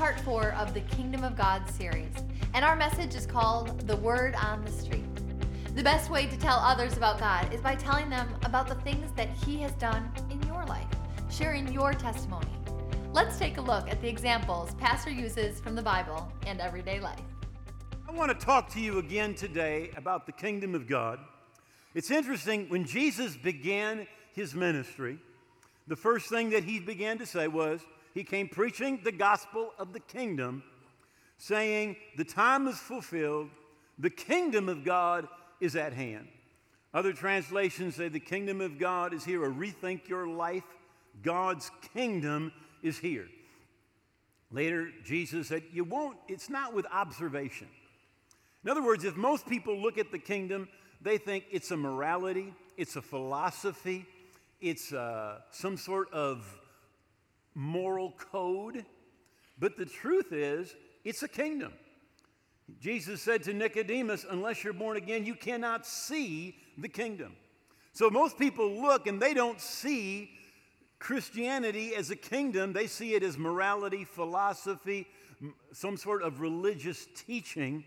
part four of the Kingdom of God series, and our message is called The Word on the Street. The best way to tell others about God is by telling them about the things that He has done in your life, sharing your testimony. Let's take a look at the examples Pastor uses from the Bible and everyday life. I want to talk to you again today about the kingdom of God. It's interesting, when Jesus began his ministry, the first thing that he began to say was, he came preaching the gospel of the kingdom, saying, The time is fulfilled, the kingdom of God is at hand. Other translations say, The kingdom of God is here, or rethink your life. God's kingdom is here. Later, Jesus said, You won't, it's not with observation. In other words, if most people look at the kingdom, they think it's a morality, it's a philosophy, it's uh, some sort of moral code. But the truth is, it's a kingdom. Jesus said to Nicodemus, Unless you're born again, you cannot see the kingdom. So most people look and they don't see Christianity as a kingdom, they see it as morality, philosophy, some sort of religious teaching.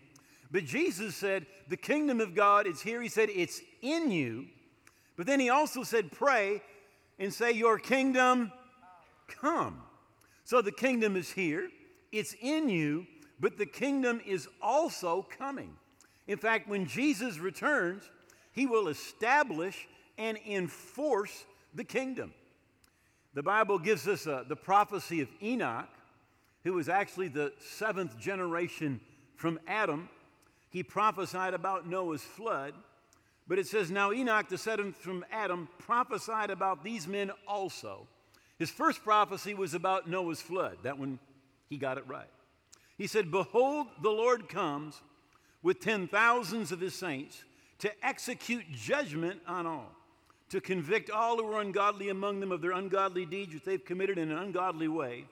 But Jesus said, The kingdom of God is here. He said, It's in you. But then he also said, Pray and say, Your kingdom come. So the kingdom is here, it's in you, but the kingdom is also coming. In fact, when Jesus returns, he will establish and enforce the kingdom. The Bible gives us uh, the prophecy of Enoch, who was actually the seventh generation from Adam. He prophesied about Noah's flood. But it says, Now Enoch, the seventh from Adam, prophesied about these men also. His first prophecy was about Noah's flood. That one, he got it right. He said, Behold, the Lord comes with ten thousands of his saints to execute judgment on all, to convict all who are ungodly among them of their ungodly deeds which they've committed in an ungodly way,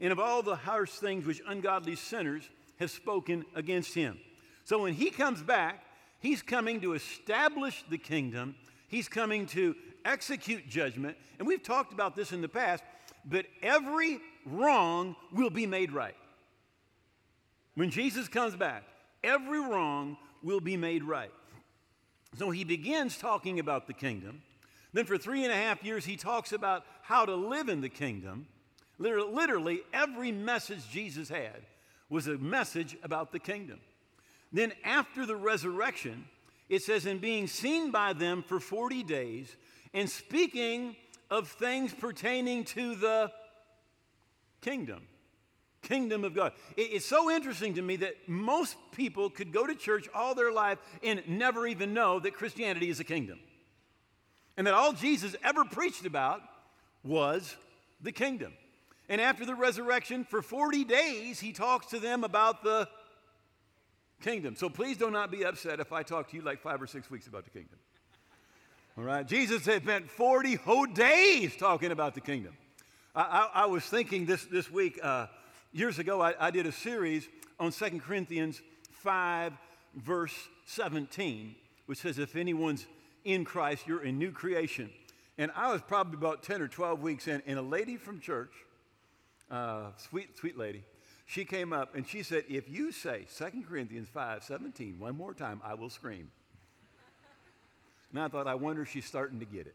and of all the harsh things which ungodly sinners have spoken against him. So when he comes back, he's coming to establish the kingdom, he's coming to execute judgment. And we've talked about this in the past, but every wrong will be made right. When Jesus comes back, every wrong will be made right. So he begins talking about the kingdom. Then, for three and a half years, he talks about how to live in the kingdom. Literally, every message Jesus had was a message about the kingdom. Then, after the resurrection, it says, in being seen by them for 40 days and speaking of things pertaining to the kingdom kingdom of God. It's so interesting to me that most people could go to church all their life and never even know that Christianity is a kingdom. And that all Jesus ever preached about was the kingdom. And after the resurrection, for 40 days, he talks to them about the kingdom. So please do not be upset if I talk to you like five or six weeks about the kingdom. All right? Jesus had spent 40 whole days talking about the kingdom. I, I, I was thinking this, this week, uh, years ago, I, I did a series on 2 Corinthians 5, verse 17, which says, If anyone's in Christ, you're a new creation. And I was probably about 10 or 12 weeks in, and a lady from church, uh, sweet, sweet lady, she came up and she said, If you say 2 Corinthians 5, 17 one more time, I will scream. And I thought, I wonder if she's starting to get it.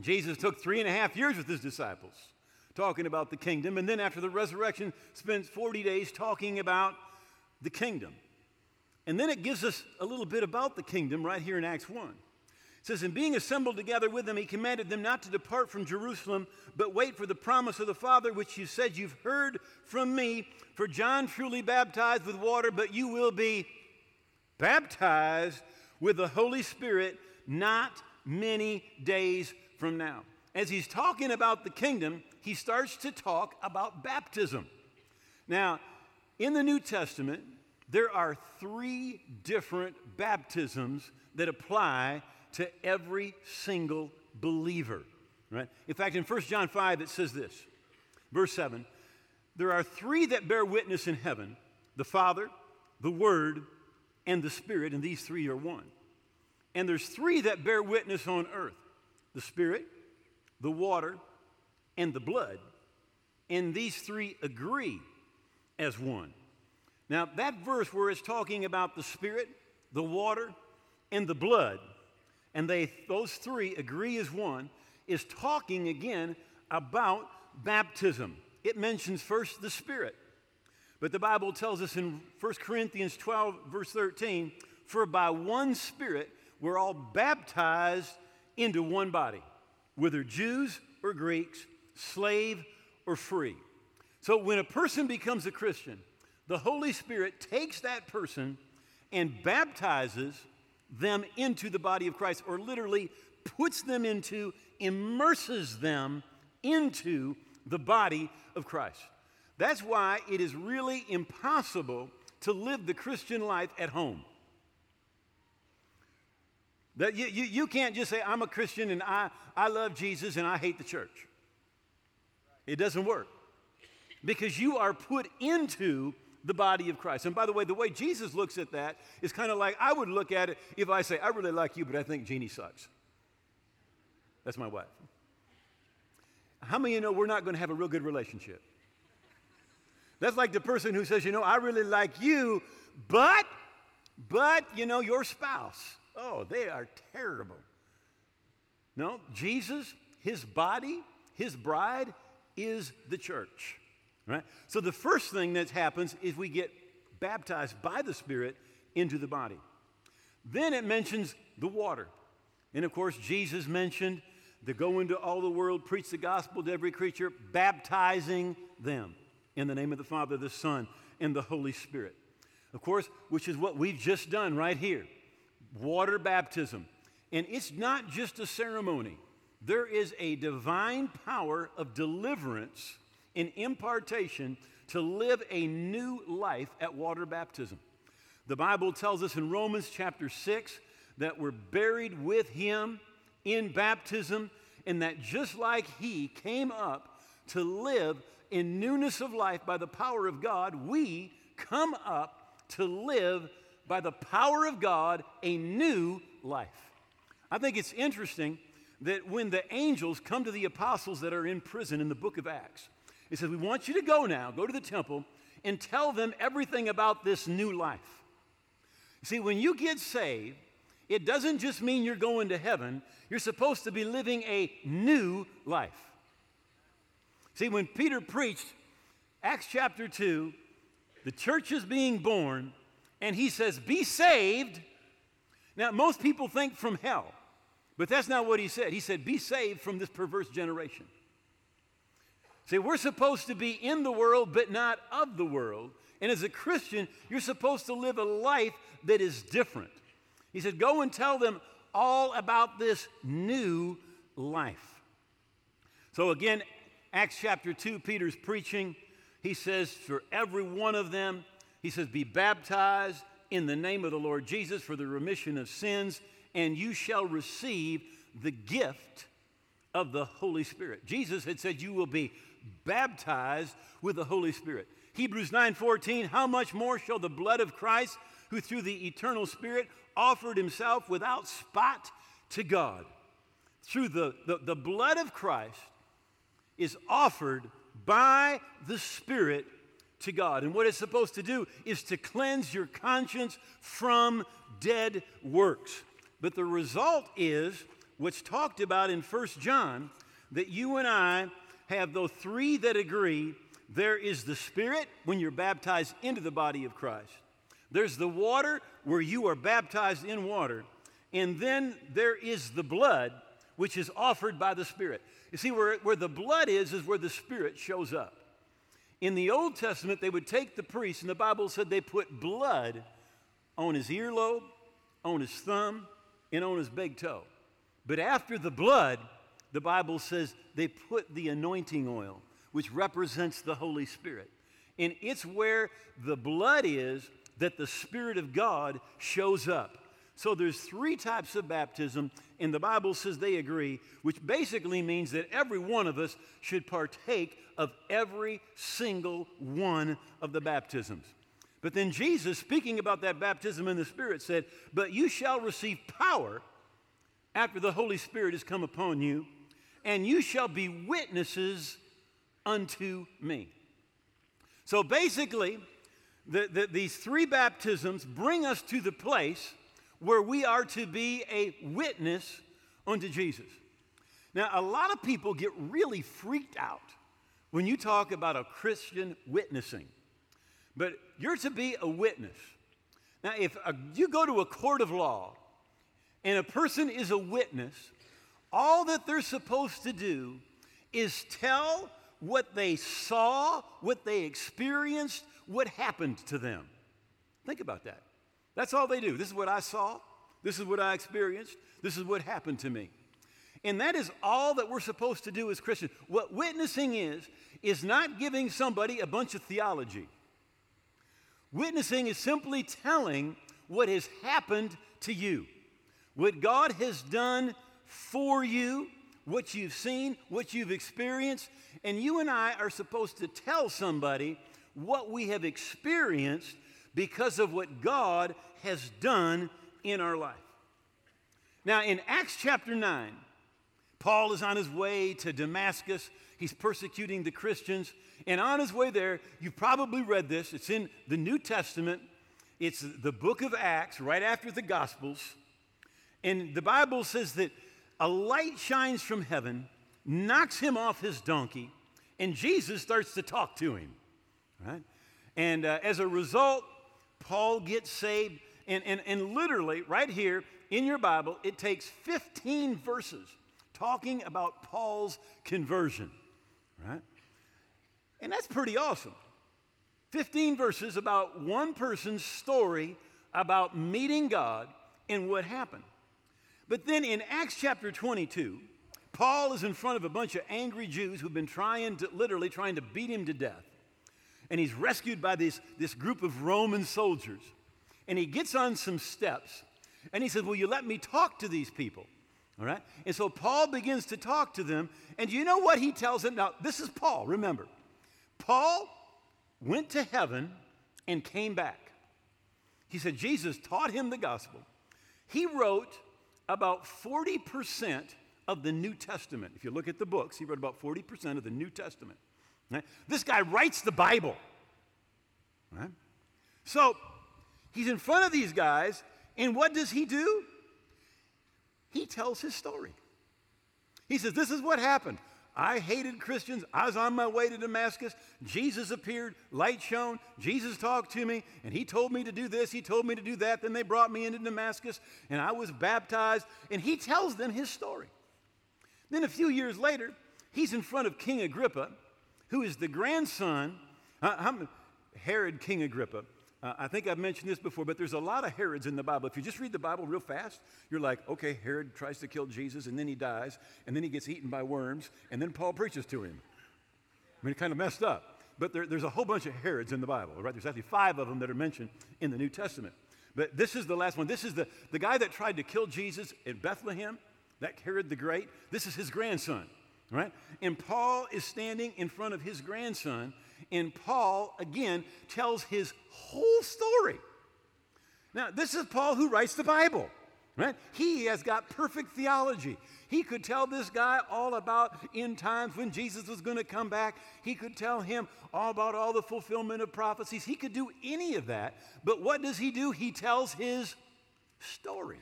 Jesus took three and a half years with his disciples talking about the kingdom. And then after the resurrection, spends 40 days talking about the kingdom. And then it gives us a little bit about the kingdom right here in Acts 1. It says, And being assembled together with them, he commanded them not to depart from Jerusalem, but wait for the promise of the Father, which you said you've heard from me. For John truly baptized with water, but you will be baptized with the Holy Spirit not many days from now. As he's talking about the kingdom, he starts to talk about baptism. Now, in the New Testament, there are three different baptisms that apply to every single believer. Right? In fact, in 1 John 5, it says this, verse 7 There are three that bear witness in heaven the Father, the Word, and the Spirit, and these three are one. And there's three that bear witness on earth the Spirit, the water, and the blood. and these three agree as one. Now, that verse where it's talking about the Spirit, the water, and the blood, and they, those three agree as one, is talking again about baptism. It mentions first the Spirit. But the Bible tells us in 1 Corinthians 12, verse 13, for by one Spirit we're all baptized into one body, whether Jews or Greeks, slave or free. So when a person becomes a Christian, the Holy Spirit takes that person and baptizes them into the body of Christ, or literally puts them into, immerses them into the body of Christ. That's why it is really impossible to live the Christian life at home. That you, you, you can't just say, I'm a Christian and I, I love Jesus and I hate the church. It doesn't work because you are put into the body of Christ. And by the way, the way Jesus looks at that is kind of like I would look at it if I say, I really like you, but I think Jeannie sucks. That's my wife. How many of you know we're not going to have a real good relationship? That's like the person who says, you know, I really like you, but, but, you know, your spouse. Oh, they are terrible. No, Jesus, his body, his bride is the church. Right? So the first thing that happens is we get baptized by the Spirit into the body. Then it mentions the water. And of course, Jesus mentioned to go into all the world, preach the gospel to every creature, baptizing them in the name of the Father, the Son, and the Holy Spirit. Of course, which is what we've just done right here water baptism. And it's not just a ceremony, there is a divine power of deliverance and impartation to live a new life at water baptism. The Bible tells us in Romans chapter 6 that we're buried with him in baptism, and that just like he came up to live in newness of life by the power of God, we come up to live by the power of God a new life. I think it's interesting that when the angels come to the apostles that are in prison in the book of Acts, it says, We want you to go now, go to the temple, and tell them everything about this new life. See, when you get saved, it doesn't just mean you're going to heaven, you're supposed to be living a new life. See, when Peter preached Acts chapter 2, the church is being born, and he says, Be saved. Now, most people think from hell, but that's not what he said. He said, Be saved from this perverse generation. See, we're supposed to be in the world, but not of the world. And as a Christian, you're supposed to live a life that is different. He said, Go and tell them all about this new life. So, again, Acts chapter 2, Peter's preaching. He says, For every one of them, he says, Be baptized in the name of the Lord Jesus for the remission of sins, and you shall receive the gift of the Holy Spirit. Jesus had said, You will be baptized with the Holy Spirit. Hebrews 9:14, how much more shall the blood of Christ, who through the eternal Spirit offered himself without spot to God. Through the, the, the blood of Christ is offered by the Spirit to God. And what it's supposed to do is to cleanse your conscience from dead works. But the result is what's talked about in 1 John that you and I have those three that agree there is the Spirit when you're baptized into the body of Christ, there's the water where you are baptized in water, and then there is the blood which is offered by the Spirit. You see, where, where the blood is, is where the Spirit shows up. In the Old Testament, they would take the priest, and the Bible said they put blood on his earlobe, on his thumb, and on his big toe. But after the blood, the Bible says they put the anointing oil, which represents the Holy Spirit. And it's where the blood is that the Spirit of God shows up. So there's three types of baptism, and the Bible says they agree, which basically means that every one of us should partake of every single one of the baptisms. But then Jesus, speaking about that baptism in the Spirit, said, But you shall receive power after the Holy Spirit has come upon you, and you shall be witnesses unto me. So basically, the, the, these three baptisms bring us to the place where we are to be a witness unto Jesus. Now, a lot of people get really freaked out when you talk about a Christian witnessing, but you're to be a witness. Now, if a, you go to a court of law and a person is a witness, all that they're supposed to do is tell what they saw, what they experienced, what happened to them. Think about that. That's all they do. This is what I saw. This is what I experienced. This is what happened to me. And that is all that we're supposed to do as Christians. What witnessing is, is not giving somebody a bunch of theology. Witnessing is simply telling what has happened to you, what God has done for you, what you've seen, what you've experienced. And you and I are supposed to tell somebody what we have experienced because of what God has done in our life. Now, in Acts chapter 9, Paul is on his way to Damascus. He's persecuting the Christians. And on his way there, you've probably read this. It's in the New Testament, it's the book of Acts, right after the Gospels. And the Bible says that a light shines from heaven, knocks him off his donkey, and Jesus starts to talk to him. Right? And uh, as a result, Paul gets saved. And, and, and literally, right here in your Bible, it takes 15 verses talking about Paul's conversion. Right? And that's pretty awesome. 15 verses about one person's story about meeting God and what happened. But then in Acts chapter 22, Paul is in front of a bunch of angry Jews who've been trying to, literally trying to beat him to death. And he's rescued by this, this group of Roman soldiers. And he gets on some steps and he says, Will you let me talk to these people? All right? And so Paul begins to talk to them. And you know what he tells them? Now, this is Paul, remember. Paul went to heaven and came back. He said Jesus taught him the gospel. He wrote about 40% of the New Testament. If you look at the books, he wrote about 40% of the New Testament. This guy writes the Bible. So he's in front of these guys, and what does he do? He tells his story. He says, This is what happened. I hated Christians. I was on my way to Damascus. Jesus appeared, light shone. Jesus talked to me, and he told me to do this. He told me to do that. Then they brought me into Damascus, and I was baptized. And he tells them his story. Then a few years later, he's in front of King Agrippa, who is the grandson. Uh, Herod King Agrippa uh, I think I've mentioned this before, but there's a lot of Herods in the Bible. If you just read the Bible real fast, you're like, okay, Herod tries to kill Jesus, and then he dies, and then he gets eaten by worms, and then Paul preaches to him. I mean, it kind of messed up. But there, there's a whole bunch of Herods in the Bible, right? There's actually five of them that are mentioned in the New Testament. But this is the last one. This is the, the guy that tried to kill Jesus in Bethlehem, that Herod the Great. This is his grandson, right? And Paul is standing in front of his grandson and Paul, again, tells his whole story. Now, this is Paul who writes the Bible, right? He has got perfect theology. He could tell this guy all about in times when Jesus was going to come back. He could tell him all about all the fulfillment of prophecies. He could do any of that. But what does he do? He tells his story.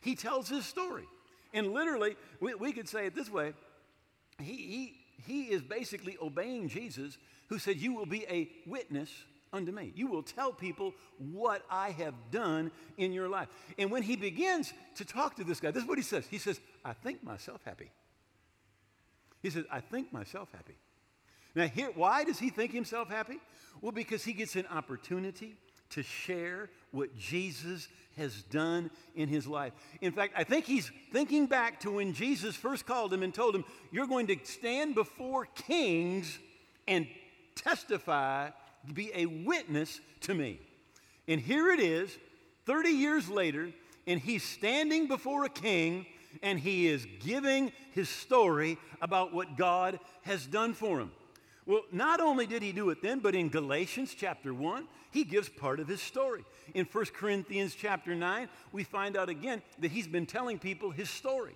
He tells his story. And literally, we, we could say it this way he, he, he is basically obeying Jesus who said, You will be a witness unto me. You will tell people what I have done in your life. And when he begins to talk to this guy, this is what he says. He says, I think myself happy. He says, I think myself happy. Now, here, why does he think himself happy? Well, because he gets an opportunity to share what Jesus has done in his life. In fact, I think he's thinking back to when Jesus first called him and told him, You're going to stand before kings and testify, be a witness to me. And here it is, 30 years later, and he's standing before a king and he is giving his story about what God has done for him. Well, not only did he do it then, but in Galatians chapter 1, he gives part of his story. In 1 Corinthians chapter 9, we find out again that he's been telling people his story.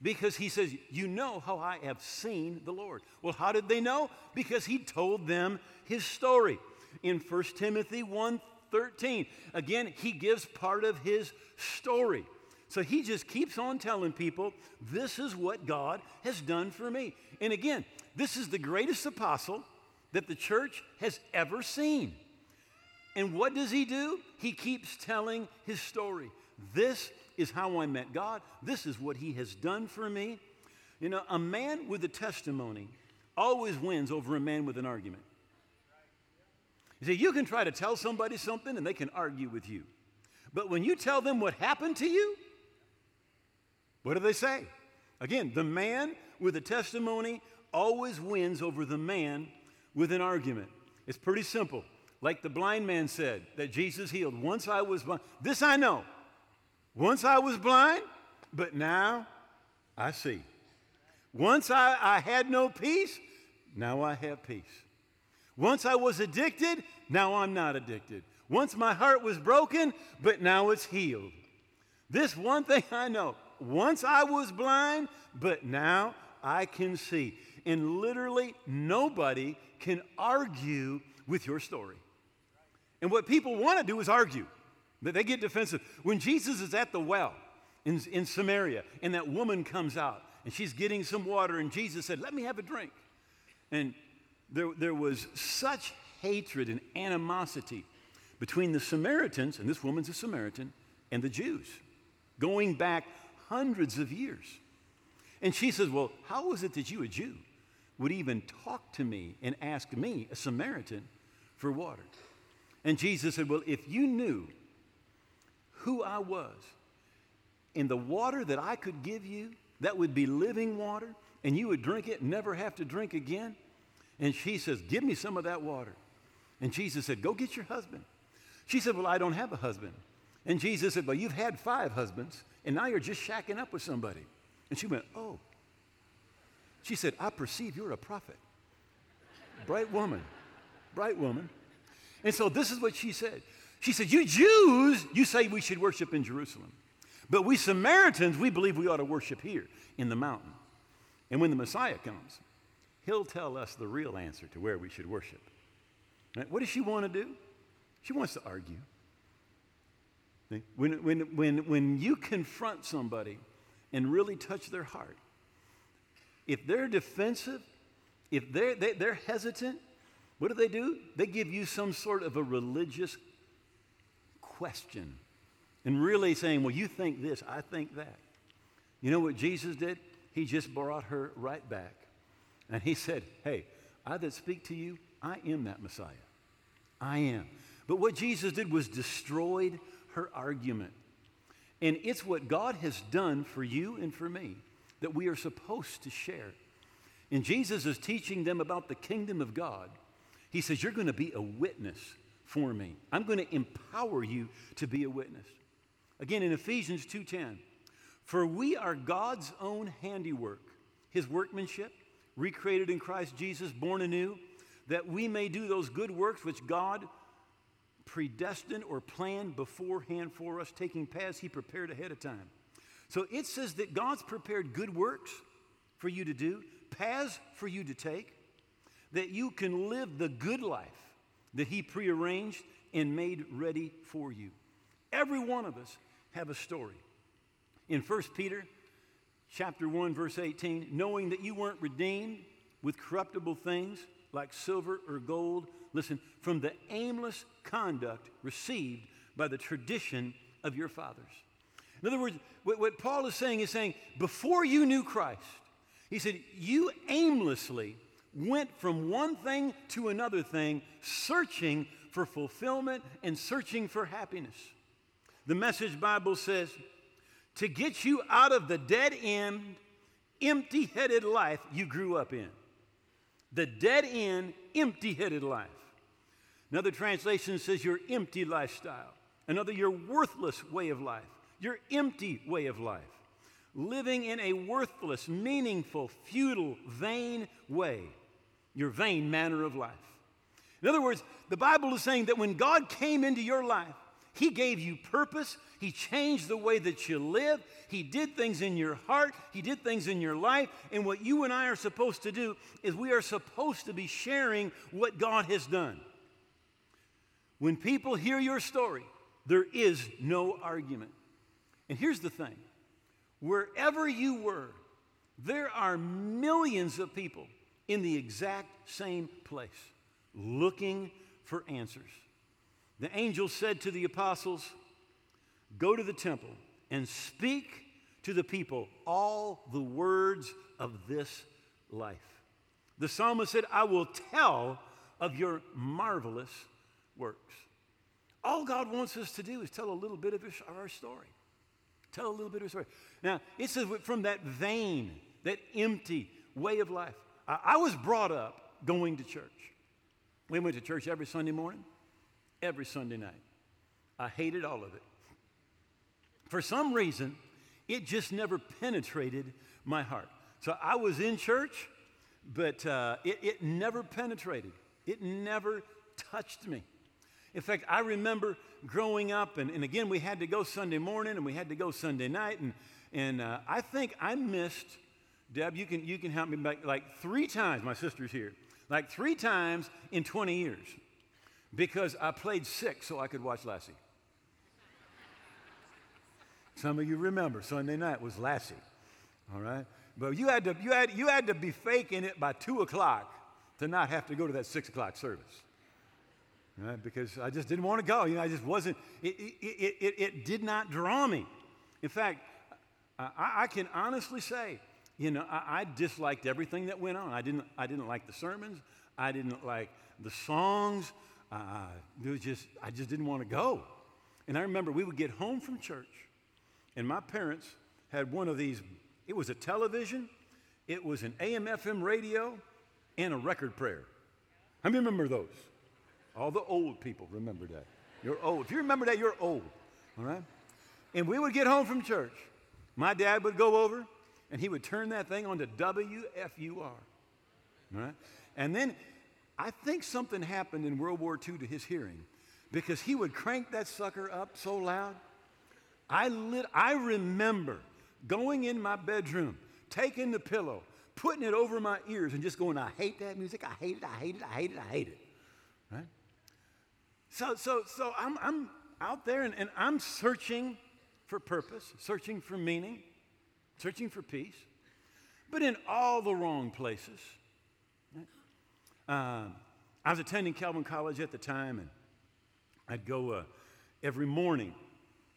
Because he says, You know how I have seen the Lord. Well, how did they know? Because he told them his story. In 1 Timothy 1 13, again, he gives part of his story. So he just keeps on telling people, This is what God has done for me. And again, this is the greatest apostle that the church has ever seen. And what does he do? He keeps telling his story. This is how I met God. This is what He has done for me. You know, a man with a testimony always wins over a man with an argument. You see, you can try to tell somebody something and they can argue with you. But when you tell them what happened to you, what do they say? Again, the man with a testimony always wins over the man with an argument. It's pretty simple. Like the blind man said that Jesus healed. Once I was blind. This I know. Once I was blind, but now I see. Once I, I had no peace, now I have peace. Once I was addicted, now I'm not addicted. Once my heart was broken, but now it's healed. This one thing I know once I was blind, but now I can see. And literally, nobody can argue with your story. And what people want to do is argue. They get defensive. When Jesus is at the well in, in Samaria and that woman comes out and she's getting some water, and Jesus said, Let me have a drink. And there, there was such hatred and animosity between the Samaritans, and this woman's a Samaritan, and the Jews, going back hundreds of years. And she says, Well, how is it that you, a Jew, would even talk to me and ask me, a Samaritan, for water? And Jesus said, Well, if you knew who I was and the water that I could give you, that would be living water, and you would drink it and never have to drink again. And she says, Give me some of that water. And Jesus said, Go get your husband. She said, Well, I don't have a husband. And Jesus said, Well, you've had five husbands, and now you're just shacking up with somebody. And she went, Oh. She said, I perceive you're a prophet. Bright woman, bright woman. And so this is what she said. She said, You Jews, you say we should worship in Jerusalem. But we Samaritans, we believe we ought to worship here in the mountain. And when the Messiah comes, he'll tell us the real answer to where we should worship. Right? What does she want to do? She wants to argue. When, when, when, when you confront somebody and really touch their heart, if they're defensive, if they're, they, they are hesitant, what do they do? They give you some sort of a religious question and really saying, Well, you think this, I think that. You know what Jesus did? He just brought her right back. And he said, Hey, I that speak to you, I am that Messiah. I am. But what Jesus did was destroyed her argument. And it's what God has done for you and for me that we are supposed to share. And Jesus is teaching them about the kingdom of God. He says, You're going to be a witness for me. I'm going to empower you to be a witness. Again, in Ephesians 2:10, for we are God's own handiwork, his workmanship, recreated in Christ Jesus, born anew, that we may do those good works which God predestined or planned beforehand for us, taking paths he prepared ahead of time. So it says that God's prepared good works for you to do, paths for you to take, that you can live the good life that He prearranged and made ready for you. Every one of us have a story. In 1 Peter chapter 1 verse 18, knowing that you weren't redeemed with corruptible things like silver or gold, listen, from the aimless conduct received by the tradition of your fathers. In other words, what, what Paul is saying is saying, before you knew Christ, he said, you aimlessly went from one thing to another thing, searching for fulfillment and searching for happiness. The Message Bible says, to get you out of the dead end, empty headed life you grew up in. The dead end, empty headed life. Another translation says your empty lifestyle. Another, your worthless way of life, your empty way of life. Living in a worthless, meaningful, futile, vain way your vain manner of life. In other words, the Bible is saying that when God came into your life, He gave you purpose. He changed the way that you live. He did things in your heart. He did things in your life. And what you and I are supposed to do is we are supposed to be sharing what God has done. When people hear your story, there is no argument. And here's the thing wherever you were, there are millions of people in the exact same place looking for answers. The angel said to the apostles, Go to the temple and speak to the people all the words of this life. The psalmist said, I will tell of your marvelous works. All God wants us to do is tell a little bit of our story. Tell a little bit of our story. Now, it says from that vain, that empty way of life. I, was brought up going to church. We went to church every Sunday morning, every Sunday night. I hated all of it. For some reason, it just never penetrated my heart. So I was in church, but uh, it, it never penetrated. It never touched me. In fact, I remember growing up, and, and again, we had to go Sunday morning and we had to go Sunday night, and, and uh, I think I missed, Deb, you can, you can help me back, like three times, my sister's here, like three times in 20 years because I played sick so I could watch Lassie. Some of you remember Sunday night was Lassie, all right? But you had to, you had, you had to be faking it by 2 o'clock to not have to go to that 6 o'clock service right? because I just didn't want to go. You know, I just wasn't, it, it, it, it did not draw me. In fact, I, I can honestly say, you know, I, I, disliked everything that went on. I didn't, I didn't like the sermons. I didn't like the songs. Uh, it was just, I just didn't want to go. And I remember we would get home from church, and my parents had one of these. It was a television, it was an AM FM radio, and a record player. I remember those. All the old people remember that. You're old. If you remember that, you're old. All right? And we would get home from church. My dad would go over and he would turn that thing on to WFUR. All right? And then I think something happened in World War II to his hearing because he would crank that sucker up so loud. I, lit, I remember going in my bedroom, taking the pillow, putting it over my ears, and just going, I hate that music. I hate it. I hate it. I hate it. I hate it. So, so, so I'm, I'm out there and, and I'm searching for purpose, searching for meaning, searching for peace, but in all the wrong places. Uh, I was attending Calvin College at the time, and I'd go uh, every morning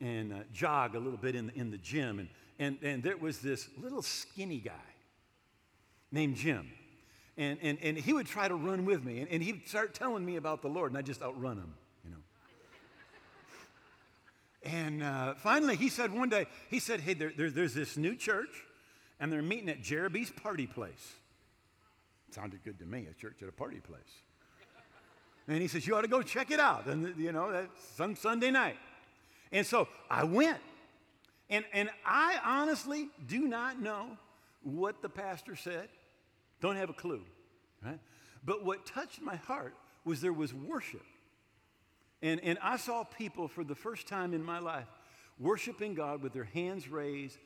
and uh, jog a little bit in the, in the gym. And, and, and there was this little skinny guy named Jim. And, and, and he would try to run with me, and, and he'd start telling me about the Lord, and I'd just outrun him. And uh, finally, he said one day, he said, Hey, there, there, there's this new church, and they're meeting at Jereby's party place. Sounded good to me, a church at a party place. And he says, You ought to go check it out. And, you know, that's some Sunday night. And so I went. And, and I honestly do not know what the pastor said. Don't have a clue, right? But what touched my heart was there was worship. And, and I saw people for the first time in my life worshiping God with their hands raised,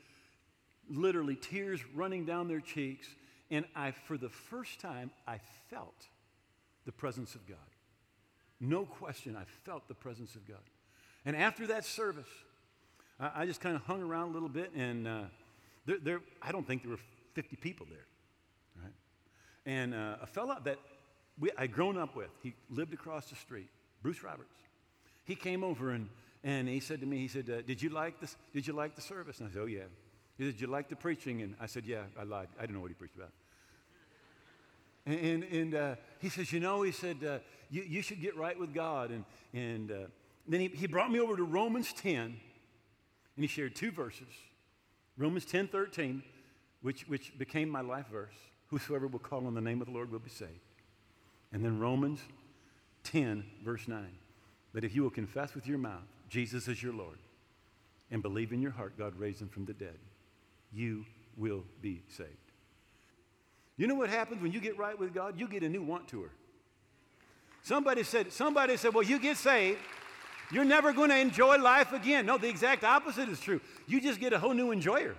literally tears running down their cheeks. And I, for the first time, I felt the presence of God. No question, I felt the presence of God. And after that service, I, I just kind of hung around a little bit, and uh, there, there, I don't think there were 50 people there. Right? And uh, a fella that we, I'd grown up with, he lived across the street, Bruce Roberts he came over and, and he said to me, he said, uh, did, you like this, did you like the service? And I said, oh, yeah. He said, did you like the preaching? And I said, yeah, I lied. I didn't know what he preached about. And, and, uh, he says, you know, he said, uh, you, you should get right with God. And, and uh, then he, he brought me over to Romans 10, and he shared two verses. Romans 10, 13, which, which became my life verse. Whosoever will call on the name of the Lord will be saved. And then Romans 10, verse 9. But if you will confess with your mouth Jesus is your Lord and believe in your heart God raised him from the dead, you will be saved. You know what happens when you get right with God? You get a new want tour. Somebody said, somebody said, well, you get saved, You're never going to enjoy life again. No, the exact opposite is true. You just get a whole new enjoyer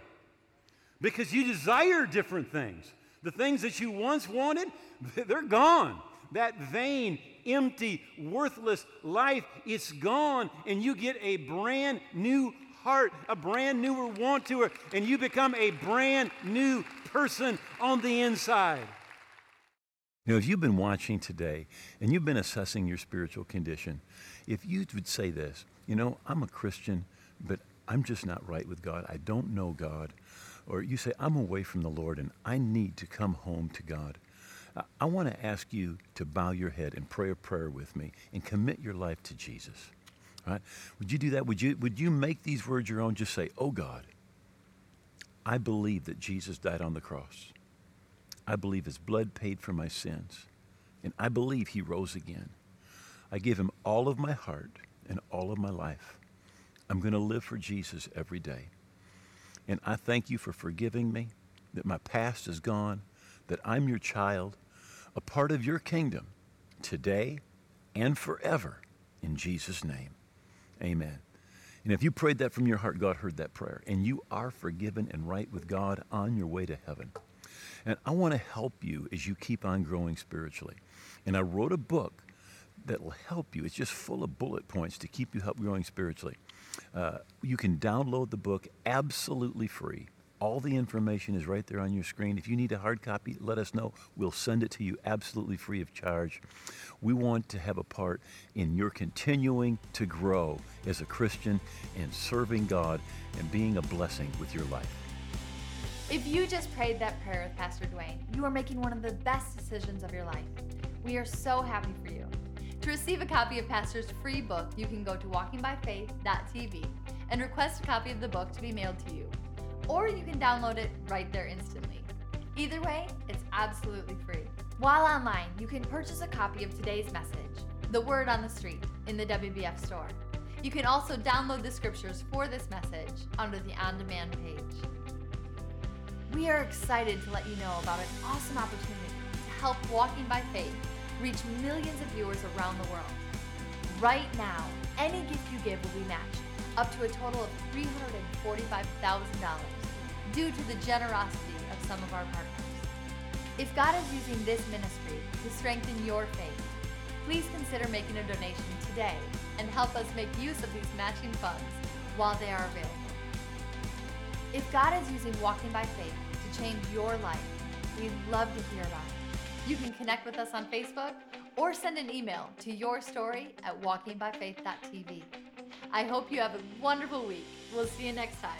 because you desire different things. The things that you once wanted, they're gone. That vain, empty, worthless life, it's gone, and you get a brand new heart, a brand newer want to her, and you become a brand new person on the inside. You know, if you've been watching today and you've been assessing your spiritual condition, if you would say this, you know, I'm a Christian, but I'm just not right with God. I don't know God. Or you say, I'm away from the Lord and I need to come home to God. I want to ask you to bow your head and pray a prayer with me and commit your life to Jesus. Right? Would you do that? Would you, would you make these words your own? Just say, Oh God, I believe that Jesus died on the cross. I believe his blood paid for my sins. And I believe he rose again. I give him all of my heart and all of my life. I'm going to live for Jesus every day. And I thank you for forgiving me, that my past is gone, that I'm your child, a part of your kingdom, today and forever. In Jesus' name, amen. And if you prayed that from your heart, God heard that prayer, and you are forgiven and right with God on your way to heaven. And I want to help you as you keep on growing spiritually. And I wrote a book that will help you. It's just full of bullet points to keep you help growing spiritually. Uh, you can download the book absolutely free. All the information is right there on your screen. If you need a hard copy, let us know. We'll send it to you absolutely free of charge. We want to have a part in your continuing to grow as a Christian and serving God and being a blessing with your life. If you just prayed that prayer with Pastor Duane, you are making one of the best decisions of your life. We are so happy for you. To receive a copy of Pastor's free book, you can go to walkingbyfaith.tv and request a copy of the book to be mailed to you. Or you can download it right there instantly. Either way, it's absolutely free. While online, you can purchase a copy of today's message, The Word on the Street, in the WBF store. You can also download the scriptures for this message under the on demand page. We are excited to let you know about an awesome opportunity to help Walking by Faith reach millions of viewers around the world. Right now, any gift you give will be matched up to a total of $345,000 due to the generosity of some of our partners. If God is using this ministry to strengthen your faith, please consider making a donation today and help us make use of these matching funds while they are available. If God is using Walking by Faith to change your life, we'd love to hear about it. You can connect with us on Facebook or send an email to your story at walkingbyfaith.tv. I hope you have a wonderful week. We'll see you next time.